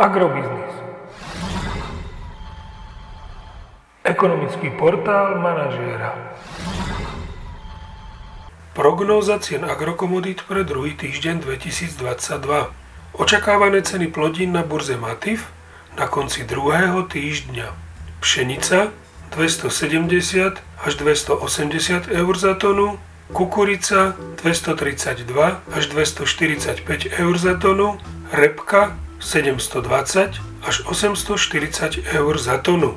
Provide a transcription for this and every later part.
Agrobiznis. Ekonomický portál manažéra. Prognóza cien agrokomodít pre druhý týždeň 2022. Očakávané ceny plodín na burze Matif na konci druhého týždňa. Pšenica 270 až 280 eur za tonu, kukurica 232 až 245 eur za tonu, repka 720 až 840 eur za tonu.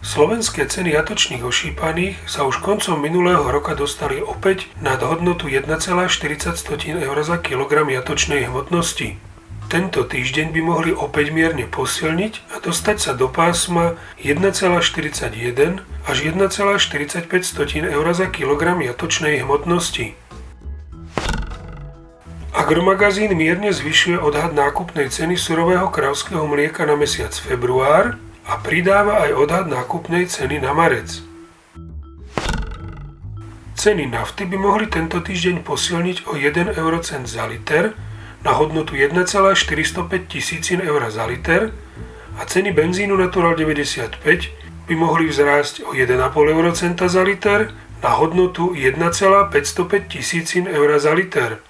Slovenské ceny jatočných ošípaných sa už koncom minulého roka dostali opäť nad hodnotu 1,40 eur za kilogram jatočnej hmotnosti. Tento týždeň by mohli opäť mierne posilniť a dostať sa do pásma 1,41 až 1,45 eur za kilogram jatočnej hmotnosti. Agromagazín mierne zvyšuje odhad nákupnej ceny surového kravského mlieka na mesiac február a pridáva aj odhad nákupnej ceny na marec. Ceny nafty by mohli tento týždeň posilniť o 1 eurocent za liter na hodnotu 1,405 tisícin eur za liter a ceny benzínu Natural 95 by mohli vzrásť o 1,5 eurocenta za liter na hodnotu 1,505 tisícin eur za liter.